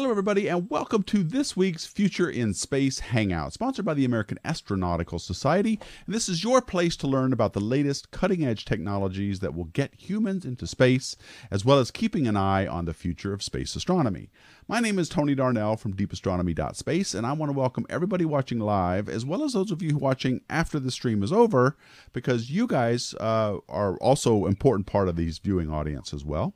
Hello, everybody, and welcome to this week's Future in Space Hangout, sponsored by the American Astronautical Society. And this is your place to learn about the latest cutting edge technologies that will get humans into space, as well as keeping an eye on the future of space astronomy. My name is Tony Darnell from deepastronomy.space, and I want to welcome everybody watching live, as well as those of you watching after the stream is over, because you guys uh, are also important part of these viewing audience as well.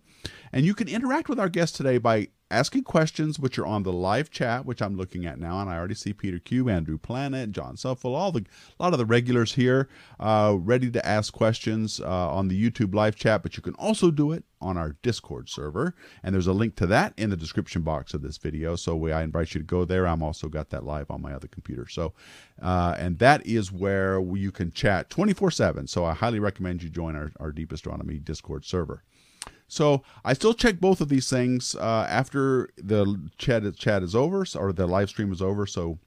And you can interact with our guest today by asking questions, which are on the live chat, which I'm looking at now, and I already see Peter Q, Andrew Planet, John Suffel, all the a lot of the regulars here, uh, ready to ask questions uh, on the YouTube live chat. But you can also do it on our Discord server, and there's a link to that in the description box of this video. So we, I invite you to go there. I'm also got that live on my other computer. So, uh, and that is where you can chat 24/7. So I highly recommend you join our, our Deep Astronomy Discord server. So I still check both of these things uh, after the chat chat is over or the live stream is over. So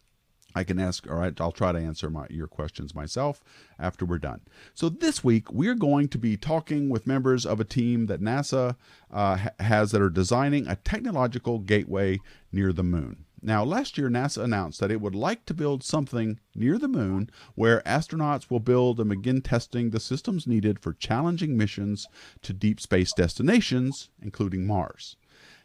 I can ask, all right, I'll try to answer my, your questions myself after we're done. So this week, we're going to be talking with members of a team that NASA uh, has that are designing a technological gateway near the moon. Now, last year, NASA announced that it would like to build something near the moon where astronauts will build and begin testing the systems needed for challenging missions to deep space destinations, including Mars.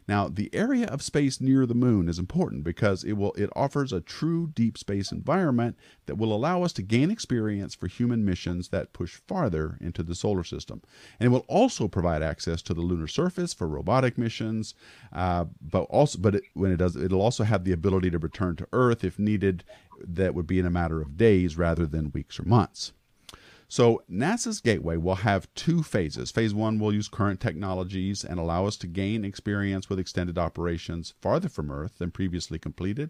Now, the area of space near the moon is important because it will it offers a true deep space environment that will allow us to gain experience for human missions that push farther into the solar system. And it will also provide access to the lunar surface for robotic missions, uh, but also but it, when it does it'll also have the ability to return to Earth if needed that would be in a matter of days rather than weeks or months. So NASA's Gateway will have two phases. Phase one will use current technologies and allow us to gain experience with extended operations farther from Earth than previously completed.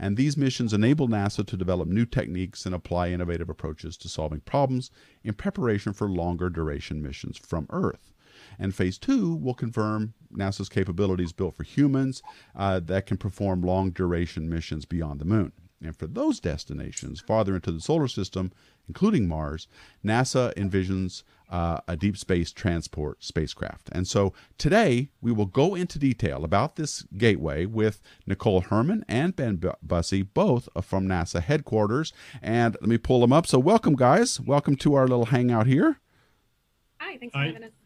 And these missions enable NASA to develop new techniques and apply innovative approaches to solving problems in preparation for longer duration missions from Earth. And phase two will confirm NASA's capabilities built for humans uh, that can perform long duration missions beyond the moon. And for those destinations farther into the solar system, including Mars, NASA envisions uh, a deep space transport spacecraft. And so today we will go into detail about this gateway with Nicole Herman and Ben Bussey, both from NASA headquarters. And let me pull them up. So welcome, guys. Welcome to our little hangout here. Hi, thanks for having us.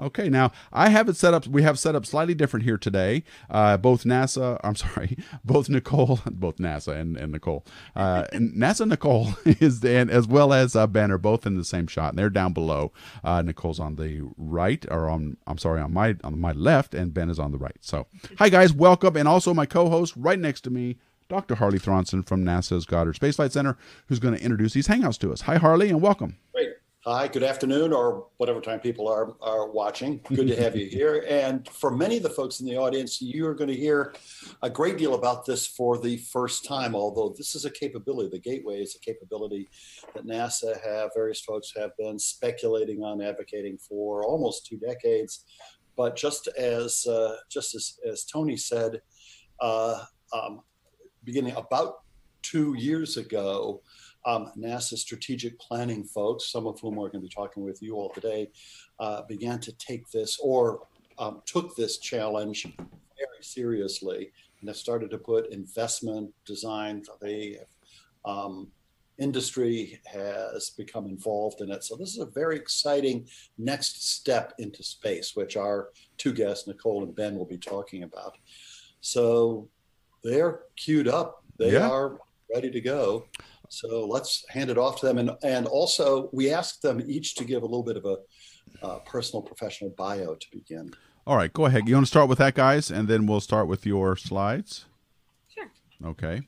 Okay, now I have it set up. We have set up slightly different here today. Uh, both NASA, I'm sorry, both Nicole, both NASA and, and Nicole, uh, NASA Nicole is as well as uh, Ben are both in the same shot, and they're down below. Uh, Nicole's on the right, or on I'm sorry, on my on my left, and Ben is on the right. So, hi guys, welcome, and also my co-host right next to me, Dr. Harley Thronson from NASA's Goddard Space Flight Center, who's going to introduce these hangouts to us. Hi, Harley, and welcome. Great. Hi, good afternoon, or whatever time people are, are watching. Good to have you here. And for many of the folks in the audience, you are going to hear a great deal about this for the first time, although this is a capability. The Gateway is a capability that NASA have, various folks have been speculating on, advocating for almost two decades. But just as, uh, just as, as Tony said, uh, um, beginning about two years ago, um, NASA strategic planning folks, some of whom are going to be talking with you all today, uh, began to take this or um, took this challenge very seriously and have started to put investment, design, they um, industry has become involved in it. So this is a very exciting next step into space, which our two guests, Nicole and Ben, will be talking about. So they're queued up. They yeah. are ready to go. So let's hand it off to them. And, and also, we asked them each to give a little bit of a uh, personal professional bio to begin. All right, go ahead. You want to start with that, guys, and then we'll start with your slides? Sure. Okay.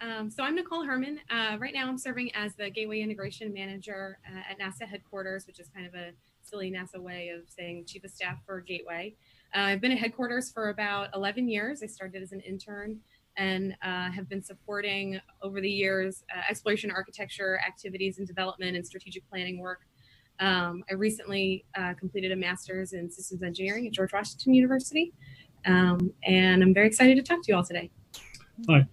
Um, so I'm Nicole Herman. Uh, right now, I'm serving as the Gateway Integration Manager uh, at NASA headquarters, which is kind of a silly NASA way of saying Chief of Staff for Gateway. Uh, I've been at headquarters for about 11 years. I started as an intern and uh, have been supporting over the years uh, exploration architecture activities and development and strategic planning work. Um, I recently uh, completed a master's in systems engineering at George Washington University, um, and I'm very excited to talk to you all today. Hi,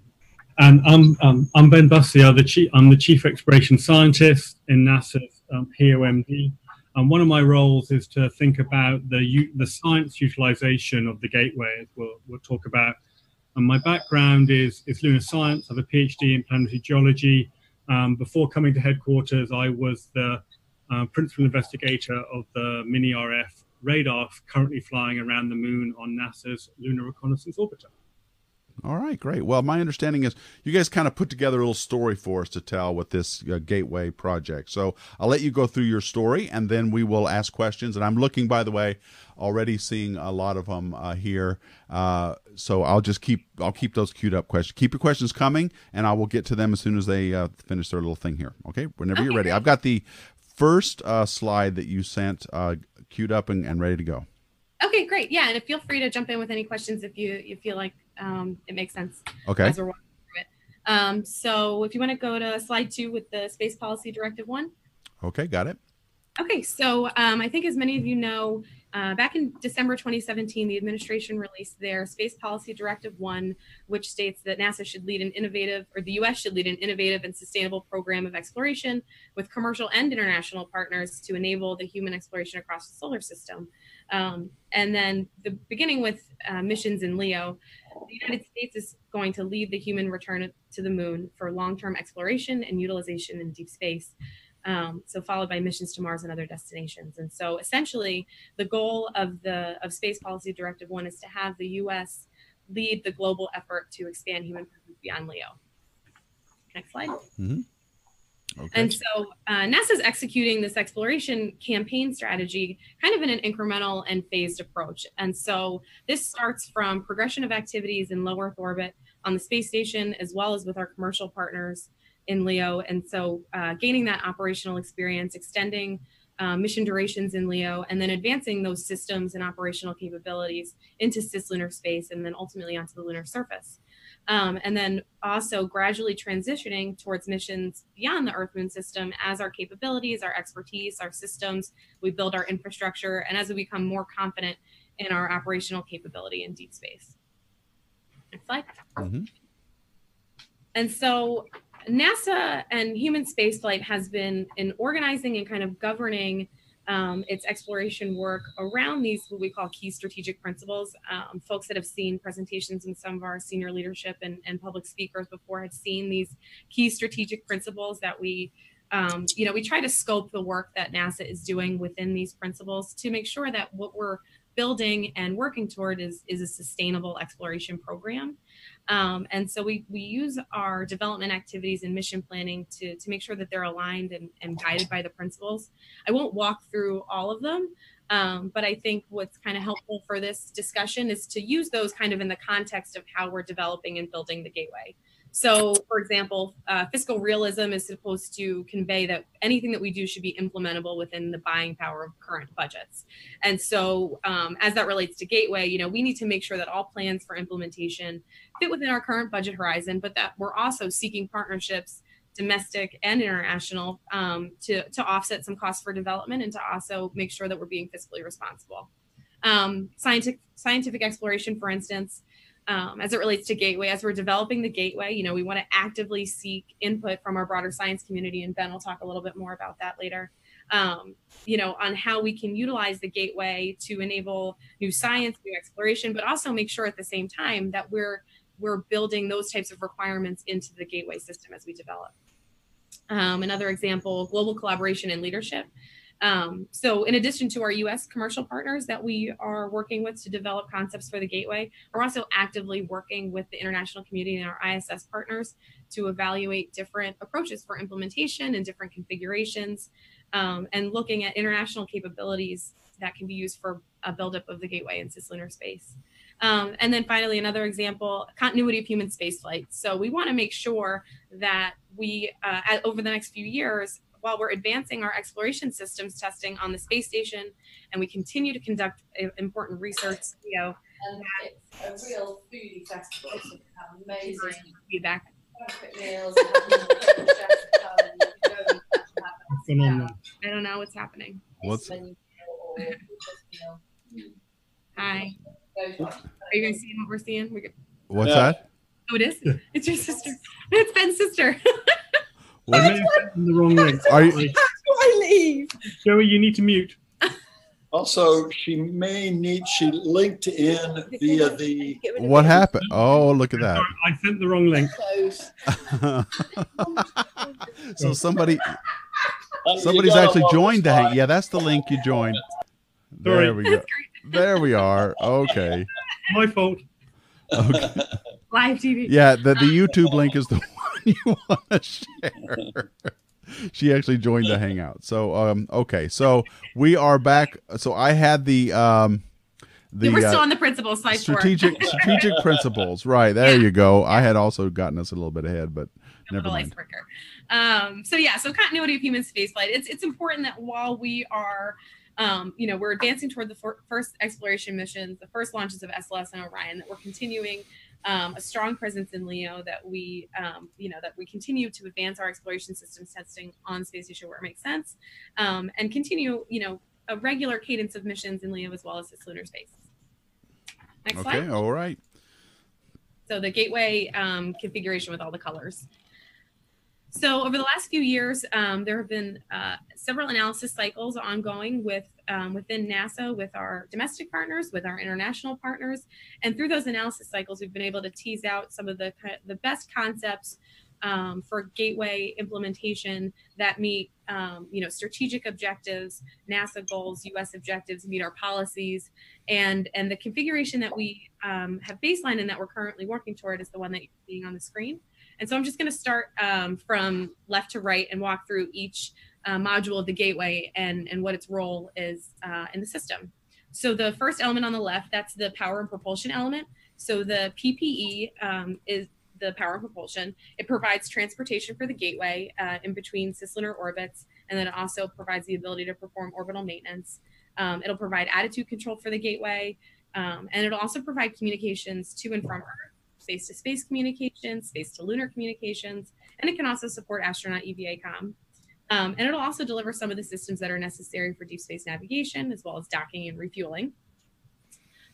and I'm um, I'm Ben Bussey. I'm the chief I'm the chief exploration scientist in NASA's um, HEOMD. And one of my roles is to think about the the science utilization of the gateway. We'll, we'll talk about And my background is, is lunar science. I have a PhD in planetary geology. Um, before coming to headquarters, I was the uh, principal investigator of the Mini RF radar currently flying around the moon on NASA's Lunar Reconnaissance Orbiter. All right, great. Well, my understanding is you guys kind of put together a little story for us to tell with this uh, Gateway project. So I'll let you go through your story, and then we will ask questions. And I'm looking, by the way, already seeing a lot of them uh, here. Uh, so I'll just keep I'll keep those queued up questions. Keep your questions coming, and I will get to them as soon as they uh, finish their little thing here. Okay, whenever okay, you're ready. Great. I've got the first uh, slide that you sent uh, queued up and, and ready to go. Okay, great. Yeah, and feel free to jump in with any questions if you you feel like um, it makes sense. Okay. As we're walking through it. Um, so if you want to go to slide two with the Space Policy Directive one. Okay, got it. Okay, so um, I think as many of you know, uh, back in December 2017, the administration released their Space Policy Directive 1, which states that NASA should lead an innovative, or the US should lead an innovative and sustainable program of exploration with commercial and international partners to enable the human exploration across the solar system. Um, and then the beginning with uh, missions in LEO, the United States is going to lead the human return to the moon for long-term exploration and utilization in deep space. Um, so followed by missions to Mars and other destinations. And so essentially the goal of the of Space Policy Directive 1 is to have the US lead the global effort to expand human presence beyond LEO. Next slide. Mm-hmm. Okay. And so uh, NASA is executing this exploration campaign strategy kind of in an incremental and phased approach. And so this starts from progression of activities in low Earth orbit on the space station, as well as with our commercial partners in LEO. And so uh, gaining that operational experience, extending uh, mission durations in LEO, and then advancing those systems and operational capabilities into cislunar space and then ultimately onto the lunar surface. Um, and then also gradually transitioning towards missions beyond the Earth Moon system as our capabilities, our expertise, our systems, we build our infrastructure, and as we become more confident in our operational capability in deep space. Next slide. Mm-hmm. And so NASA and human spaceflight has been in organizing and kind of governing um, its exploration work around these what we call key strategic principles. Um, folks that have seen presentations and some of our senior leadership and, and public speakers before had seen these key strategic principles that we um, you know we try to scope the work that nasa is doing within these principles to make sure that what we're building and working toward is, is a sustainable exploration program. Um, and so we, we use our development activities and mission planning to, to make sure that they're aligned and, and guided by the principles. I won't walk through all of them, um, but I think what's kind of helpful for this discussion is to use those kind of in the context of how we're developing and building the gateway. So, for example, uh, fiscal realism is supposed to convey that anything that we do should be implementable within the buying power of current budgets. And so, um, as that relates to Gateway, you know, we need to make sure that all plans for implementation fit within our current budget horizon, but that we're also seeking partnerships, domestic and international, um, to to offset some costs for development and to also make sure that we're being fiscally responsible. Um, scientific scientific exploration, for instance um, as it relates to Gateway, as we're developing the Gateway, you know, we want to actively seek input from our broader science community, and Ben will talk a little bit more about that later. Um, you know, on how we can utilize the Gateway to enable new science, new exploration, but also make sure at the same time that we're we're building those types of requirements into the Gateway system as we develop. Um, another example: global collaboration and leadership. Um, so in addition to our US commercial partners that we are working with to develop concepts for the gateway, we're also actively working with the international community and our ISS partners to evaluate different approaches for implementation and different configurations um, and looking at international capabilities that can be used for a buildup of the gateway in cislunar space. Um, and then finally, another example, continuity of human spaceflight. So we want to make sure that we, uh, over the next few years, while we're advancing our exploration systems testing on the space station and we continue to conduct uh, important research, you know, and it's a real foodie festival. So amazing feedback. Meals I don't know what's happening. What's Hi. Are you guys seeing what we're seeing? We're good. What's yeah. that? Oh, it is. It's your sister. It's Ben's sister. Well, in the wrong link. Are you? How do I leave? Joey, you need to mute. Also, she may need, she linked in via the, What happened? Oh, look at that. I sent the wrong link. Close. so somebody uh, somebody's actually joined the spot. Yeah, that's the link you joined. There we go. There we are. Okay. My fault. Okay. Live TV. Yeah, the, the YouTube link is the one you want to share. She actually joined the hangout. So um okay. So we are back. So I had the um the We're still uh, on the principal slide strategic strategic principles. Right. There you go. I had also gotten us a little bit ahead, but a never mind. icebreaker. Um, so yeah, so continuity of human spaceflight. It's it's important that while we are, um, you know, we're advancing toward the fir- first exploration missions, the first launches of SLS and Orion, that we're continuing um, a strong presence in LEO. That we, um, you know, that we continue to advance our exploration systems testing on space station where it makes sense, um, and continue, you know, a regular cadence of missions in LEO as well as cislunar space. Next slide. Okay, all right. So the gateway um, configuration with all the colors. So over the last few years, um, there have been uh, several analysis cycles ongoing with um, within NASA, with our domestic partners, with our international partners, and through those analysis cycles, we've been able to tease out some of the the best concepts um, for gateway implementation that meet um, you know strategic objectives, NASA goals, U.S. objectives, meet our policies, and and the configuration that we um, have baseline and that we're currently working toward is the one that you're seeing on the screen. And so I'm just going to start um, from left to right and walk through each uh, module of the gateway and and what its role is uh, in the system. So the first element on the left, that's the power and propulsion element. So the PPE um, is the power and propulsion. It provides transportation for the gateway uh, in between cislunar orbits, and then it also provides the ability to perform orbital maintenance. Um, it'll provide attitude control for the gateway, um, and it'll also provide communications to and from Earth, space to space communications, space to lunar communications, and it can also support astronaut EVA com. Um, and it'll also deliver some of the systems that are necessary for deep space navigation, as well as docking and refueling.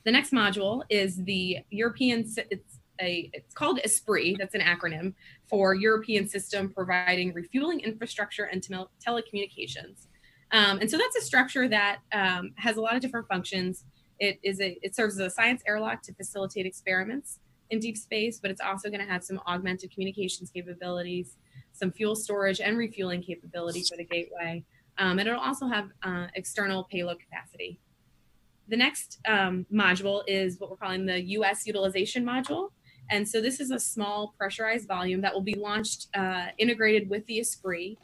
The next module is the European. It's a. It's called ESPRIT. That's an acronym for European System Providing Refueling Infrastructure and Tele- Telecommunications. Um, and so that's a structure that um, has a lot of different functions. It is a. It serves as a science airlock to facilitate experiments in deep space, but it's also going to have some augmented communications capabilities, some fuel storage and refueling capability for the gateway, um, and it'll also have uh, external payload capacity. The next um, module is what we're calling the US utilization module. And so this is a small pressurized volume that will be launched uh, integrated with the Esprit,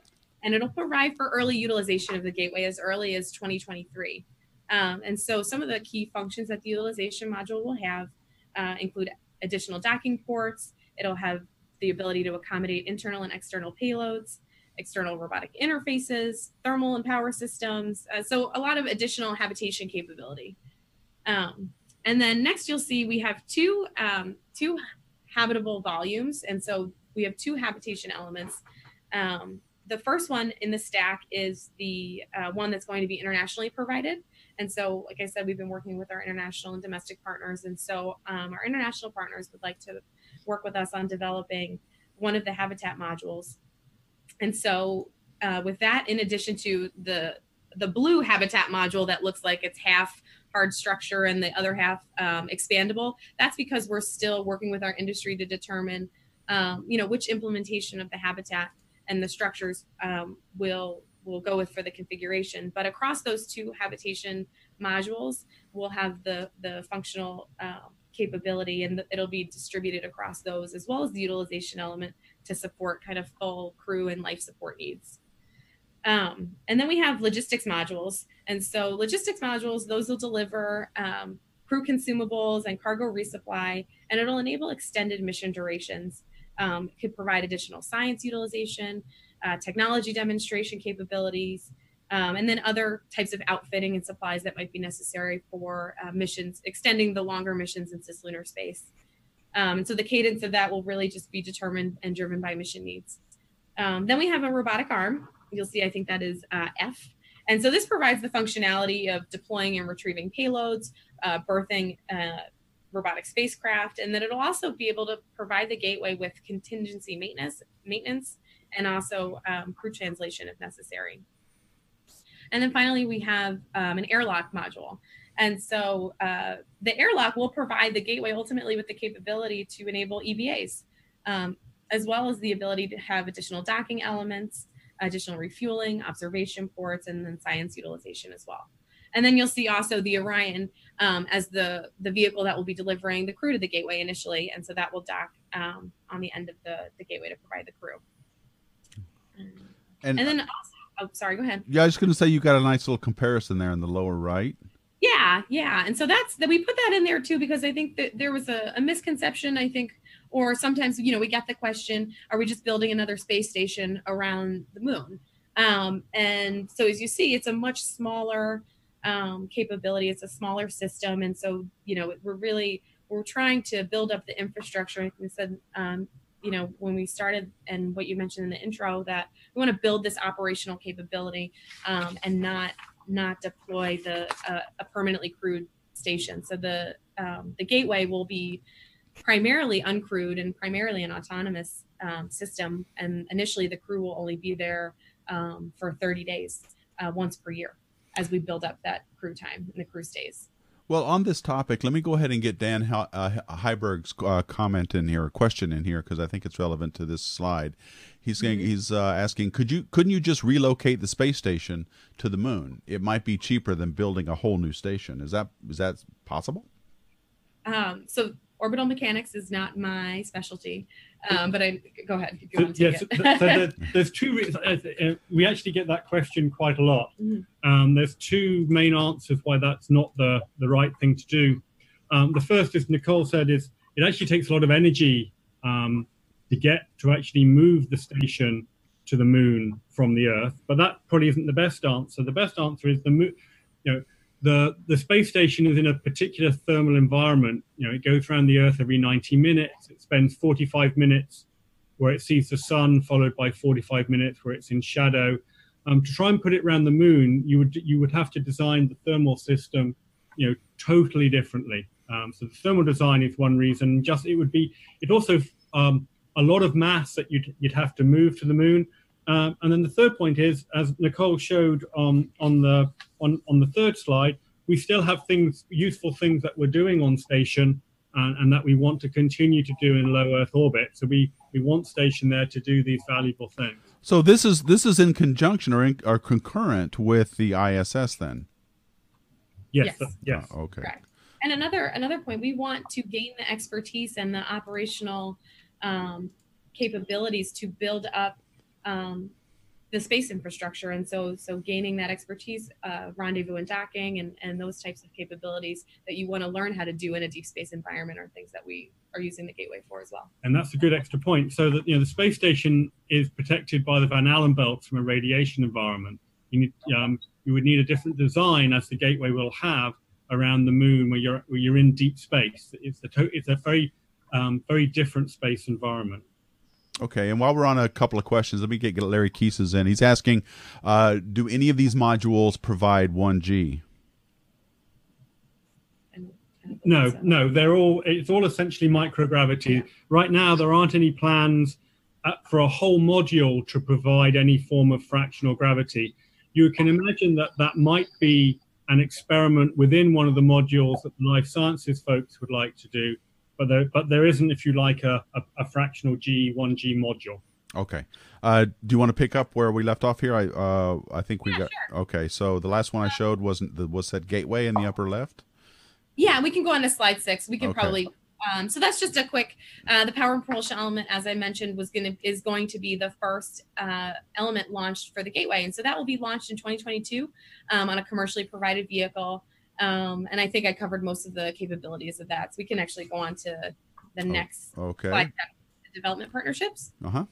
and it'll provide for early utilization of the gateway as early as 2023. Um, and so some of the key functions that the utilization module will have uh, include additional docking ports. It'll have the ability to accommodate internal and external payloads, external robotic interfaces, thermal and power systems. Uh, so a lot of additional habitation capability. Um, and then next you'll see we have two um, two habitable volumes, and so we have two habitation elements. Um, the first one in the stack is the uh, one that's going to be internationally provided. And so, like I said, we've been working with our international and domestic partners. And so, um, our international partners would like to work with us on developing one of the habitat modules. And so, uh, with that, in addition to the the blue habitat module that looks like it's half hard structure and the other half um, expandable, that's because we're still working with our industry to determine, um, you know, which implementation of the habitat and the structures um, will will go with for the configuration. But across those two habitation modules, we'll have the the functional uh, capability, and it'll be distributed across those as well as the utilization element to support kind of full crew and life support needs. Um, and then we have logistics modules, and so logistics modules those will deliver um, crew consumables and cargo resupply, and it'll enable extended mission durations. Um, could provide additional science utilization, uh, technology demonstration capabilities, um, and then other types of outfitting and supplies that might be necessary for uh, missions, extending the longer missions in cislunar space. Um, and so the cadence of that will really just be determined and driven by mission needs. Um, then we have a robotic arm. You'll see, I think that is uh, F. And so this provides the functionality of deploying and retrieving payloads, uh, berthing uh, robotic spacecraft, and then it'll also be able to provide the gateway with contingency maintenance, maintenance, and also um, crew translation if necessary. And then finally, we have um, an airlock module. And so uh, the airlock will provide the gateway ultimately with the capability to enable EVAs, um, as well as the ability to have additional docking elements, additional refueling, observation ports, and then science utilization as well. And then you'll see also the Orion um, as the the vehicle that will be delivering the crew to the gateway initially, and so that will dock um, on the end of the the gateway to provide the crew. And, And then also, oh, sorry, go ahead. yeah, I was going to say you got a nice little comparison there in the lower right. Yeah, yeah. And so that's that we put that in there too because I think that there was a, a misconception, I think, or sometimes, you know, we get the question, are we just building another space station around the moon? Um, and so as you see, it's a much smaller um, capability, it's a smaller system. And so, you know, we're really we're trying to build up the infrastructure. Like we said, um, you know, when we started and what you mentioned in the intro, that we want to build this operational capability um, and not not deploy the uh, a permanently crewed station. So the um, the gateway will be primarily uncrewed and primarily an autonomous um, system. And initially, the crew will only be there um, for 30 days, uh, once per year, as we build up that crew time and the crew stays. Well, on this topic, let me go ahead and get Dan Hel- uh, Heiberg's uh, comment in here, a question in here, because I think it's relevant to this slide. He's saying Mhm. he's uh, asking, could you couldn't you just relocate the space station to the moon? It might be cheaper than building a whole new station. Is that is that possible? Um, so orbital mechanics is not my specialty, um, but I go ahead. If you So, yes, so there, there's two. Re- uh, uh, we actually get that question quite a lot. Mhm. Um, there's two main answers why that's not the the right thing to do. Um, the first, as Nicole said, is it actually takes a lot of energy um, to get to actually move the station to the moon from the Earth. But that probably isn't the best answer. The best answer is the moon. You know, the the space station is in a particular thermal environment. You know, it goes around the Earth every 90 minutes. It spends 45 minutes where it sees the sun, followed by 45 minutes where it's in shadow. Um, to try and put it around the moon, you would you would have to design the thermal system, you know, totally differently. Um, so the thermal design is one reason. Just it would be it also um, a lot of mass that you'd you'd have to move to the moon. Um, and then the third point is, as Nicole showed on on the on on the third slide, we still have things useful things that we're doing on station and, and that we want to continue to do in low Earth orbit. So we we want station there to do these valuable things. So this is this is in conjunction or in, or concurrent with the ISS then. Yes, Yes. yes. Oh, okay. Correct. And another another point, we want to gain the expertise and the operational um, capabilities to build up um, the space infrastructure, and so so gaining that expertise, uh, rendezvous and docking, and and those types of capabilities that you want to learn how to do in a deep space environment are things that we are using the gateway for as well. And that's a good extra point. So that you know the space station is protected by the Van Allen belts from a radiation environment. You need um, you would need a different design as the gateway will have around the moon where you're where you're in deep space. It's a to- it's a very um, very different space environment. Okay, and while we're on a couple of questions, let me get, get Larry Keeses in. He's asking, uh, do any of these modules provide 1G? And, and No, no, they're all. It's all essentially microgravity. Right now, there aren't any plans uh, for a whole module to provide any form of fractional gravity. You can imagine that that might be an experiment within one of the modules that the life sciences folks would like to do, but there, but there isn't, if you like, a, a, a fractional G one G module. Okay. Uh, do you want to pick up where we left off here? I uh, I think we Yeah, got okay. So the last one I showed wasn't the was that gateway in the upper left. Yeah, we can go on to slide six. We can Okay. probably. Um, so that's just a quick. Uh, the power and propulsion element, as I mentioned, was going to is going to be the first uh, element launched for the gateway, and so that will be launched in 2022 um, on a commercially provided vehicle. Um, and I think I covered most of the capabilities of that. So we can actually go on to the Oh, next Okay. slide, development partnerships. Uh huh.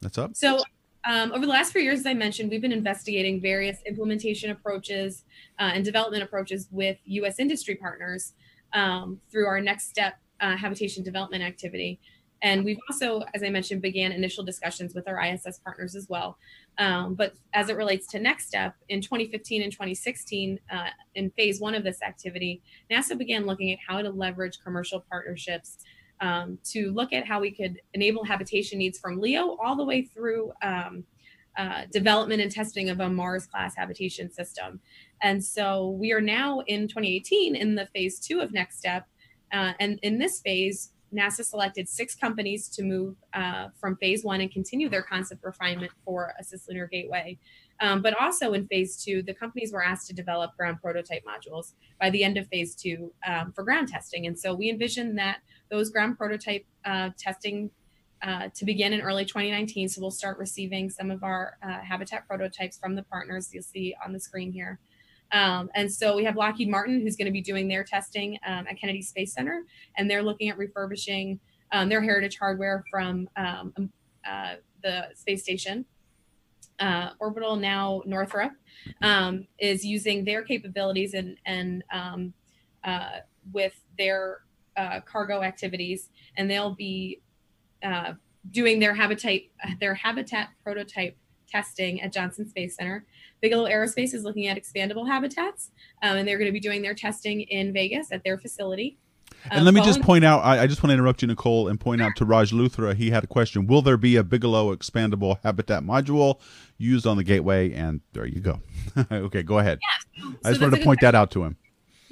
That's up. So, um, over the last few years, as I mentioned, we've been investigating various implementation approaches uh, and development approaches with U.S. industry partners um, through our next step uh, habitation development activity. And we've also, as I mentioned, began initial discussions with our ISS partners as well. Um, but as it relates to next step, in 2015 and 2016, uh, in phase one of this activity, NASA began looking at how to leverage commercial partnerships um, to look at how we could enable habitation needs from LEO all the way through um, uh, development and testing of a Mars class habitation system. And so we are now in 2018 in the phase two of Next Step. Uh, and in this phase, NASA selected six companies to move uh, from phase one and continue their concept refinement for a cislunar gateway. Um, but also in phase two, the companies were asked to develop ground prototype modules by the end of phase two um, for ground testing. And so we envision that those ground prototype uh, testing uh, to begin in early 2019. So we'll start receiving some of our uh, habitat prototypes from the partners you'll see on the screen here. Um, and so we have Lockheed Martin, who's going to be doing their testing um, at Kennedy Space Center, and they're looking at refurbishing um, their heritage hardware from um, um, uh, the space station. Uh, Orbital now Northrop um, is using their capabilities and and uh, with their uh, cargo activities, and they'll be uh, doing their habitat their habitat prototype testing at Johnson Space Center. Bigelow Aerospace is looking at expandable habitats, um, and they're going to be doing their testing in Vegas at their facility. And um, let me just point out, I, I, just want to interrupt you, Nicole, and point out to Raj Luthra, he had a question. Will there be a Bigelow expandable habitat module used on the gateway? And there you go. okay, go ahead. Yeah. So I just wanted to point that out to him.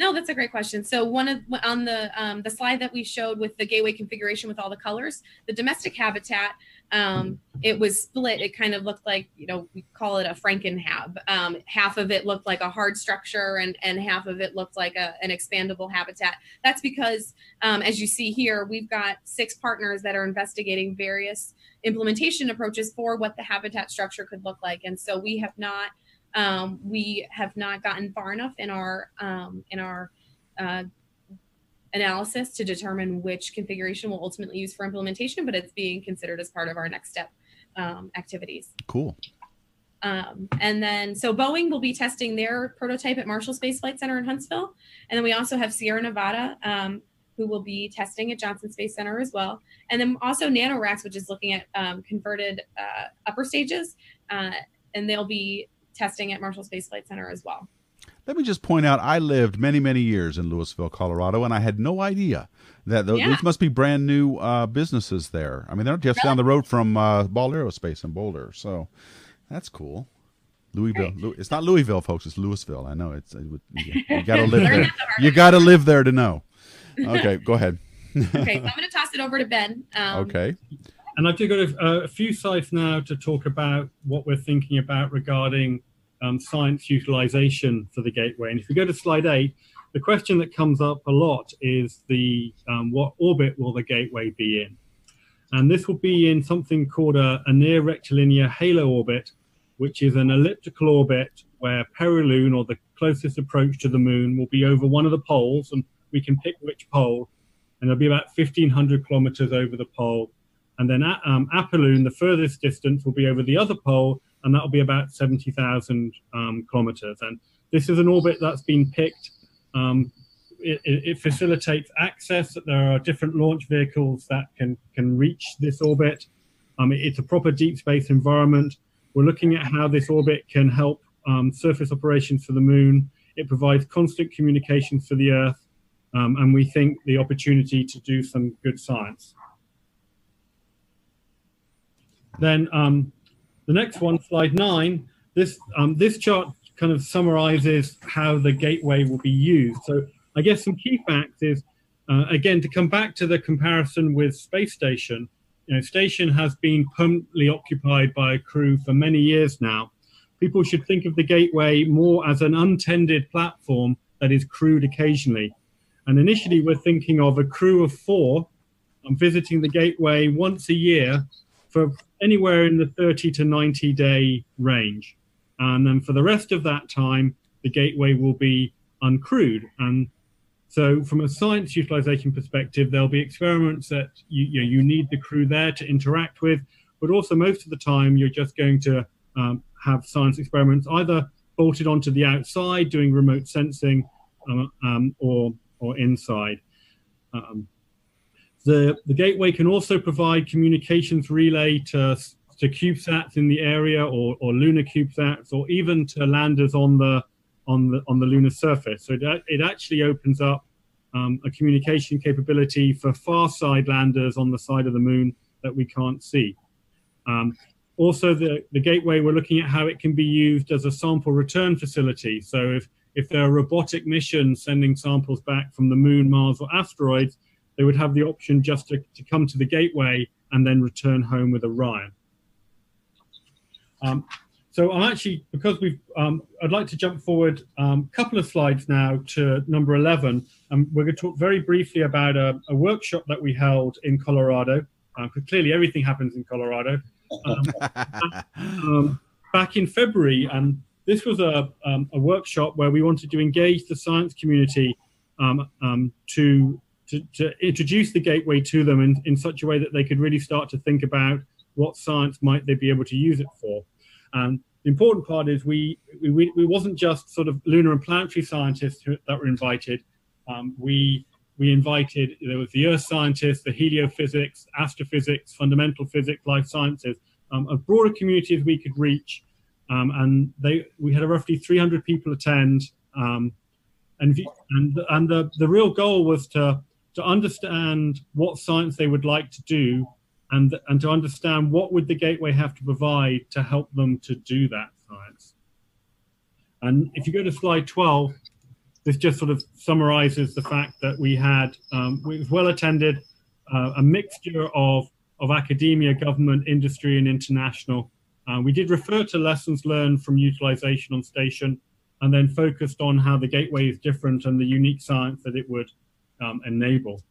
No, that's a great question. So one of on the um, the slide that we showed with the gateway configuration with all the colors, the domestic habitat, um, it was split. It kind of looked like you know we call it a Frankenhab. Um, half of it looked like a hard structure, and and half of it looked like a, an expandable habitat. That's because, um, as you see here, we've got six partners that are investigating various implementation approaches for what the habitat structure could look like, and so we have not um, we have not gotten far enough in our um, in our uh, analysis to determine which configuration we'll ultimately use for implementation, but it's being considered as part of our next step um, activities. Cool. Um, and then, so Boeing will be testing their prototype at Marshall Space Flight Center in Huntsville. And then we also have Sierra Nevada, um, who will be testing at Johnson Space Center as well. And then also NanoRacks, which is looking at um, converted uh, upper stages. Uh, and they'll be testing at Marshall Space Flight Center as well. Let me just point out, I lived many, many years in Louisville, Colorado, and I had no idea that those, yeah. those must be brand new uh, businesses there. I mean, they're just really? down the road from uh, Ball Aerospace in Boulder, so that's cool. Louisville. Louis, it's not Louisville, folks. It's Louisville. I know. It's you, you got to live there. You got to live there to know. Okay, go ahead. okay, so I'm going to toss it over to Ben. Um, okay. And I've got a, a, few slides now to talk about what we're thinking about regarding um, science utilization for the gateway. And if you go to slide eight, the question that comes up a lot is the um, what orbit will the gateway be in? And this will be in something called a, a near rectilinear halo orbit, which is an elliptical orbit where Perilune, or the closest approach to the moon, will be over one of the poles, and we can pick which pole, and it'll be about 1,500 kilometers over the pole. And then um, Apolune, the furthest distance, will be over the other pole, and that will be about 70,000 um, kilometers. And this is an orbit that's been picked. Um, it, it, facilitates access. There are different launch vehicles that can can reach this orbit. Um, it's a proper deep space environment. We're looking at how this orbit can help um, surface operations for the moon. It provides constant communication for the Earth, um, and we think the opportunity to do some good science. Then um, the next one, slide nine, this, um, this chart kind of summarizes how the gateway will be used. So I guess some key facts is, uh, again, to come back to the comparison with space station, you know, station has been permanently occupied by a crew for many years now. People should think of the gateway more as an untended platform that is crewed occasionally. And initially, we're thinking of a crew of four um, visiting the gateway once a year for anywhere in the 30 to 90 day range. And then for the rest of that time, the gateway will be uncrewed. And so, from a science utilization perspective, there'll be experiments that you, you, know, you need the crew there to interact with, but also most of the time, you're just going to um, have science experiments either bolted onto the outside doing remote sensing um, um, or, or inside. The, the gateway can also provide communications relay to, to CubeSats in the area or, or lunar CubeSats or even to landers on the, on the, on the lunar surface. So it, it actually opens up um, a communication capability for far side landers on the side of the moon that we can't see. Um, also, the, the gateway, we're looking at how it can be used as a sample return facility. So if, if there are robotic missions sending samples back from the moon, Mars, or asteroids, they would have the option just to, to come to the gateway and then return home with Orion. Um, so I'm actually, because we've, um, I'd like to jump forward a um, couple of slides now to number 11. And we're going to talk very briefly about a, a workshop that we held in Colorado. Because uh, clearly everything happens in Colorado. Um, um, back in February, and this was a, um, a workshop where we wanted to engage the science community um, um, to, to, to introduce the gateway to them in, in such a way that they could really start to think about what science might they be able to use it for. And the important part is we, we, we wasn't just sort of lunar and planetary scientists who, that were invited. Um, we we invited there was the earth scientists, the heliophysics, astrophysics, fundamental physics, life sciences, um, a broader community as we could reach. Um, and they we had roughly 300 people attend. Um, and and and the, the real goal was to to understand what science they would like to do and and to understand what would the gateway have to provide to help them to do that science. And if you go to slide 12, this just sort of summarizes the fact that we had um, we was well attended, uh, a mixture of of academia, government, industry, and international. Uh, we did refer to lessons learned from utilization on station, and then focused on how the gateway is different and the unique science that it would um, enable.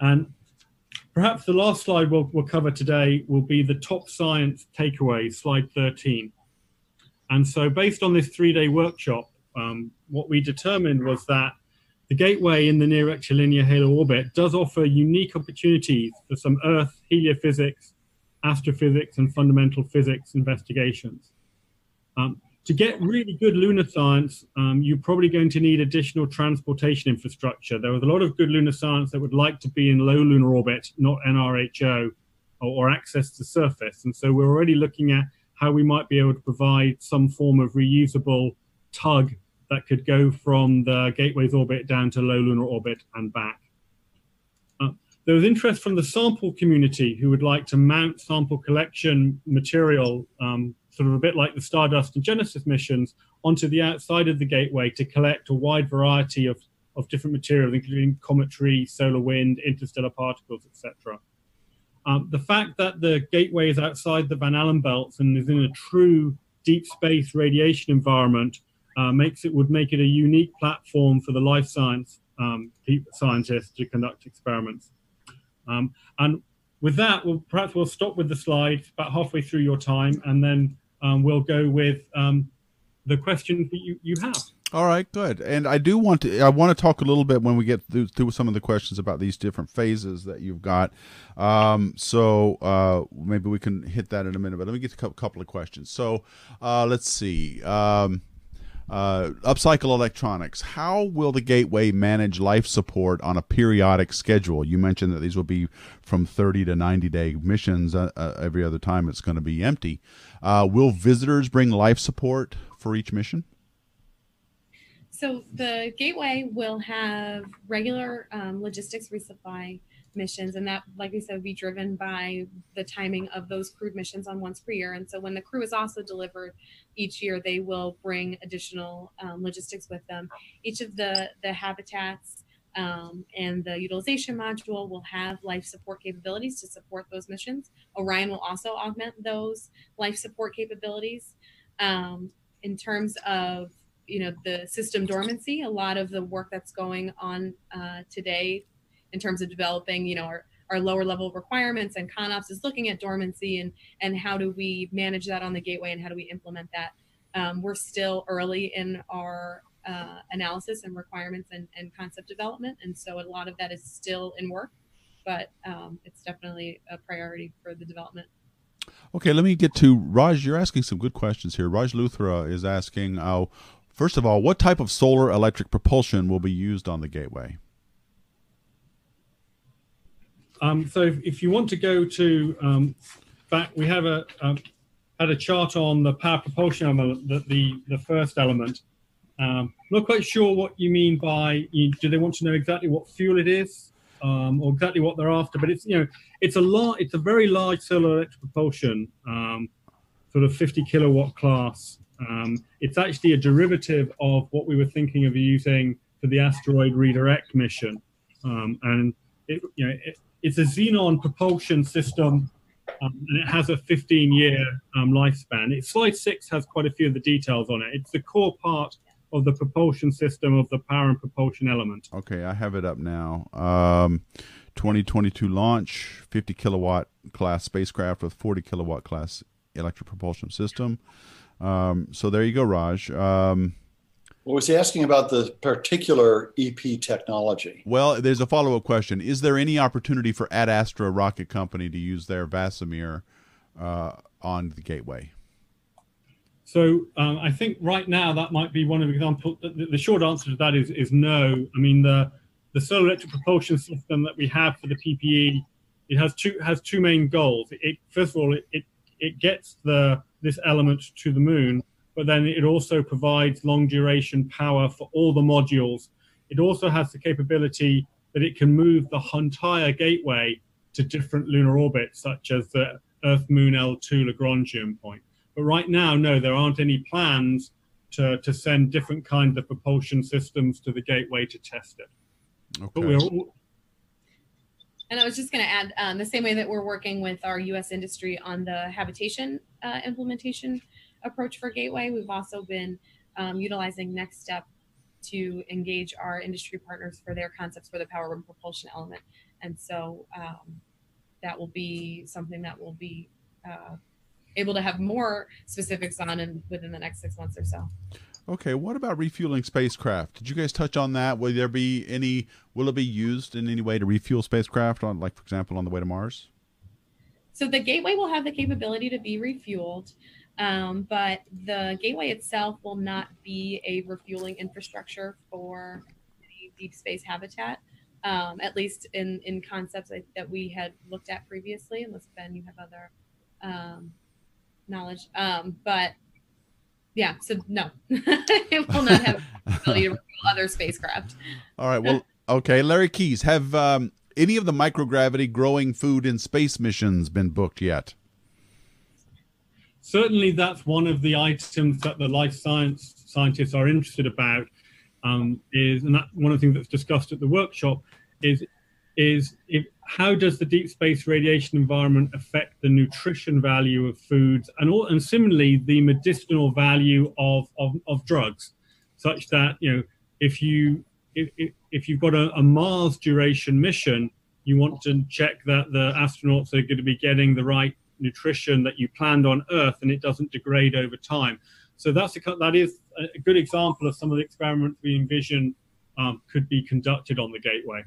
And perhaps the last slide we'll, we'll cover today will be the top science takeaways, slide 13. And so, based on this three day workshop, um, what we determined was that the gateway in the near rectilinear halo orbit does offer unique opportunities for some Earth heliophysics, astrophysics, and fundamental physics investigations. Um, to get really good lunar science, um, you're probably going to need additional transportation infrastructure. There was a lot of good lunar science that would like to be in low lunar orbit, not NRHO, or, or access to surface. And so we're already looking at how we might be able to provide some form of reusable tug that could go from the Gateway's orbit down to low lunar orbit and back. Uh, there was interest from the sample community who would like to mount sample collection material, um, sort of a bit like the Stardust and Genesis missions, onto the outside of the Gateway to collect a wide variety of, of different materials, including cometary, solar wind, interstellar particles, etc. Um, the fact that the Gateway is outside the Van Allen belts and is in a true deep space radiation environment uh, makes it would make it a unique platform for the life science um, scientists to conduct experiments. Um, and with that, we'll, perhaps we'll stop with the slide about halfway through your time, and then um, we'll go with um, the questions that you, you have. All right, good. And I do want to I want to talk a little bit when we get through, through some of the questions about these different phases that you've got. Um, so uh, maybe we can hit that in a minute. But let me get a couple of questions. So uh, let's see. Um, uh, upcycle electronics. How will the gateway manage life support on a periodic schedule? You mentioned that these will be from 30 to 90 day missions. Uh, uh, every other time it's going to be empty. Uh, will visitors bring life support for each mission? So the gateway will have regular um, logistics resupply missions and that like we said would be driven by the timing of those crewed missions on once per year. And so when the crew is also delivered each year they will bring additional um, logistics with them. Each of the the habitats um, and the utilization module will have life support capabilities to support those missions. Orion will also augment those life support capabilities. Um, in terms of you know the system dormancy a lot of the work that's going on uh, today in terms of developing, you know, our, our lower level requirements and ConOps is looking at dormancy and and how do we manage that on the gateway and how do we implement that. Um, we're still early in our uh, analysis and requirements and, and concept development, and so a lot of that is still in work, but um, it's definitely a priority for the development. Okay, let me get to Raj. You're asking some good questions here. Raj Luthra is asking, uh, first of all, what type of solar electric propulsion will be used on the gateway? Um, so if, if, you want to go to um, back, we have a um, had a chart on the power propulsion element, the the, the first element. Um, not quite sure what you mean by. You, do they want to know exactly what fuel it is? um, or exactly what they're after, but it's you know it's a lot. It's a very large solar electric propulsion, um, sort of 50 kilowatt class. It's actually a derivative of what we were thinking of using for the asteroid redirect mission, and it, you know it, it's a xenon propulsion system. Um, and it has a 15 year um, lifespan. It, slide six has quite a few of the details on it. It's the core part of the propulsion system of the power and propulsion element. Okay, I have it up now. Um, 2022 launch, 50 kilowatt class spacecraft with 40 kilowatt class electric propulsion system. Um, so there you go, Raj. Um, well, was he asking about the particular EP technology? Well, there's a follow up question. Is there any opportunity for Ad Astra Rocket Company to use their VASIMR uh, on the Gateway? So um, I think right now that might be one of the examples. The, the, short answer to that is is no. I mean the the solar electric propulsion system that we have for the PPE it has two has two main goals. It, first of all it, it it gets the this element to the moon, but then it also provides long duration power for all the modules. It also has the capability that it can move the entire gateway to different lunar orbits, such as the Earth Moon L2 Lagrangian point. But right now, no, there aren't any plans to, to send different kinds of propulsion systems to the gateway to test it. Okay. But we're all, And I was just going to add um, the same way that we're working with our U.S. industry on the habitation uh, implementation approach for Gateway, we've also been um, utilizing NextSTEP to engage our industry partners for their concepts for the power and propulsion element. And so um, that will be something that will be uh, able to have more specifics on in, within the next six months or so. Okay, what about refueling spacecraft? Did you guys touch on that? Will there be any? Will it be used in any way to refuel spacecraft on, like for example, on the way to Mars? So the gateway will have the capability to be refueled, um, but the gateway itself will not be a refueling infrastructure for any deep space habitat. Um, at least in in concepts that we had looked at previously. Unless Ben, you have other um, knowledge. Um, but yeah, so no, it will not have ability to refuel other spacecraft. All right. Well, okay. Larry Keys, have um, any of the microgravity growing food in space missions been booked yet? Certainly, that's one of the items that the life science scientists are interested about. Um, is and that one of the things that's discussed at the workshop is is if, how does the deep space radiation environment affect the nutrition value of foods and, all, and similarly the medicinal value of, of, of drugs such that you know if you if, if you've got a, a mars duration mission you want to check that the astronauts are going to be getting the right nutrition that you planned on earth and it doesn't degrade over time so that's a, that is a good example of some of the experiments we envision um, could be conducted on the gateway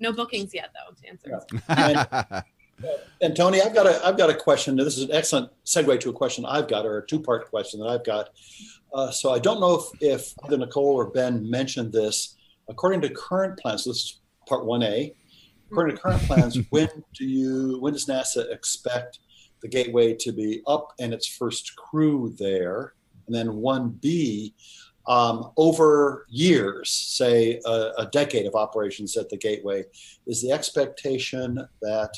no bookings yet, though. To answer. Yeah. and, and, Tony, I've got a I've got a question. This is an excellent segue to a question I've got, or a two part question that I've got. Uh, so I don't know if if either Nicole or Ben mentioned this. According to current plans, so this is part one A. According to current plans, when do you when does NASA expect the Gateway to be up and its first crew there? And then one B, um, over years, say a, a, decade of operations at the gateway, is the expectation that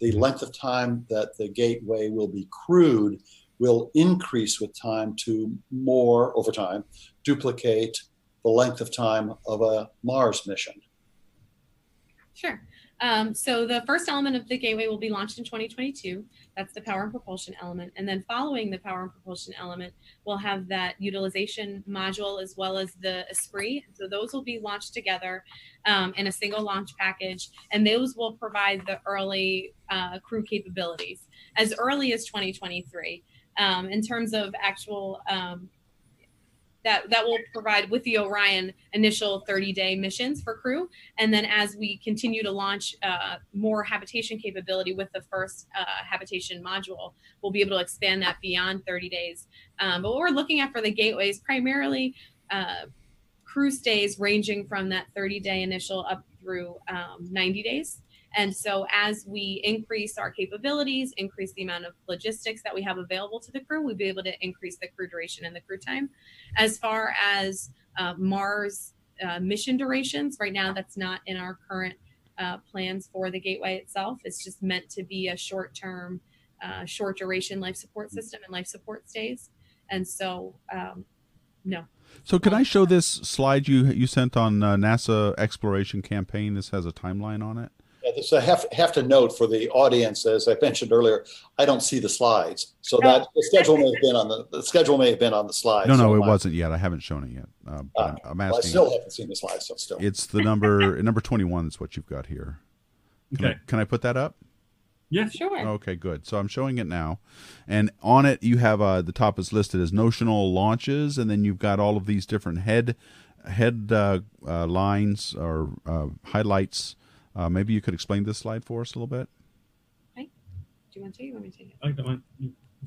the length of time that the gateway will be crewed will increase with time to more over time, duplicate the length of time of a Mars mission. Sure. Um, so the first element of the gateway will be launched in 2022. That's the power and propulsion element. And then following the power and propulsion element, we'll have that utilization module as well as the ESPRIT. So those will be launched together um, in a single launch package. And those will provide the early uh, crew capabilities as early as 2023. Um, in terms of actual um, that that will provide with the Orion initial 30 day missions for crew, and then as we continue to launch uh, more habitation capability with the first uh, habitation module, we'll be able to expand that beyond 30 days. Um, but what we're looking at for the gateways primarily. Uh, crew stays ranging from that 30 day initial up through um, 90 days and so, as we increase our capabilities, increase the amount of logistics that we have available to the crew, we'll be able to increase the crew duration and the crew time. As far as uh, Mars uh, mission durations, right now that's not in our current uh, plans for the gateway itself. It's just meant to be a short term, uh, short duration life support system and life support stays. And so, um, no. So, can I show this slide you you sent on uh, NASA exploration campaign? This has a timeline on it. Yeah, this I have have to note for the audience, as I mentioned earlier, I don't see the slides, so that the schedule may have been on the the schedule may have been on the slides. No, no, so it my- wasn't yet. I haven't shown it yet. Uh, but Ah, I'm, I'm well, I still haven't seen the slides, so still. It's the number number twenty one is what you've got here. Can, Okay. I, can I put that up? Yes. Sure. Okay, good. So I'm showing it now, and on it you have uh, the top is listed as notional launches, and then you've got all of these different head head uh, uh, lines or uh, highlights. Uh, maybe you could explain this slide for us a little bit. Okay. Do you want to? You want me to take it? I don't.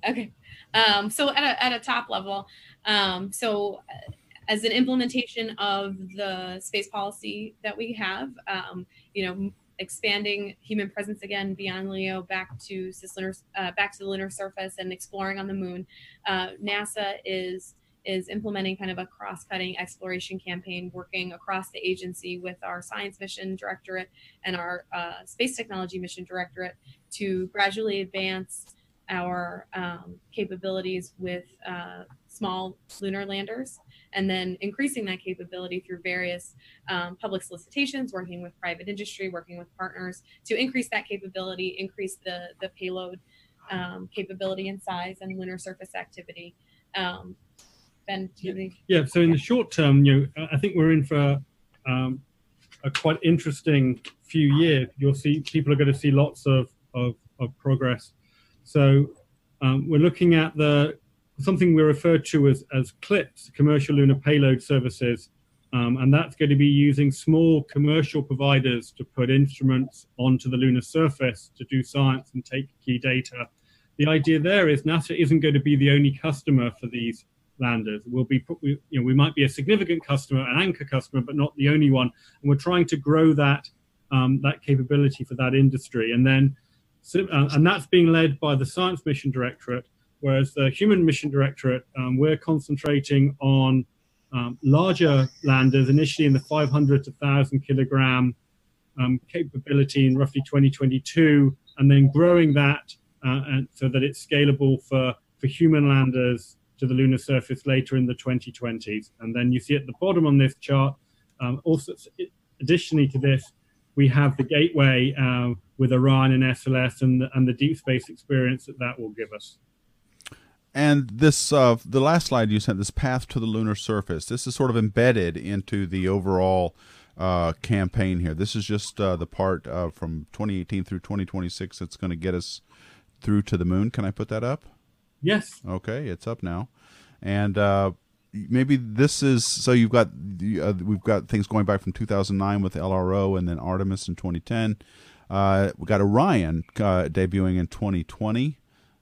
Okay. Um, so at a, at a top level, um, so uh, as an implementation of the space policy that we have, um, you know, expanding human presence again beyond LEO back to cislunar, uh, back to the lunar surface and exploring on the moon, uh, NASA is is implementing kind of a cross-cutting exploration campaign, working across the agency with our science mission directorate and our uh, space technology mission directorate to gradually advance our um, capabilities with uh, small lunar landers and then increasing that capability through various um, public solicitations working with private industry working with partners to increase that capability increase the the payload um, capability and size and lunar surface activity. Um, ben do you have any- Yeah. So in the short term, you know, I think we're in for um, a quite interesting few years. You'll see people are going to see lots of of, of progress. So um, we're looking at the something we refer to as as CLPS, commercial lunar payload services, um, and that's going to be using small commercial providers to put instruments onto the lunar surface to do science and take key data. The idea there is NASA isn't going to be the only customer for these landers. We'll be, we, you know, we might be a significant customer, an anchor customer, but not the only one. And we're trying to grow that um, that capability for that industry. And then, so, uh, and that's being led by the Science Mission Directorate, whereas the Human Mission Directorate, um, we're concentrating on um, larger landers, initially in the 500 to 1,000 kilogram um, capability in roughly 2022, and then growing that uh, and so that it's scalable for, for human landers to the lunar surface later in the 2020s. And then you see at the bottom on this chart, um, also additionally to this, we have the gateway uh, with Orion and SLS and the, and the deep space experience that that will give us. And this, uh, the last slide you sent, this path to the lunar surface, this is sort of embedded into the overall uh, campaign here. This is just uh, the part uh, from 2018 through 2026 that's going to get us through to the moon. Can I put that up? Yes. Okay, it's up now, and uh, maybe this is so you've got uh, we've got things going back from 2009 with LRO and then Artemis in 2010. Uh, we got Orion uh, debuting in 2020,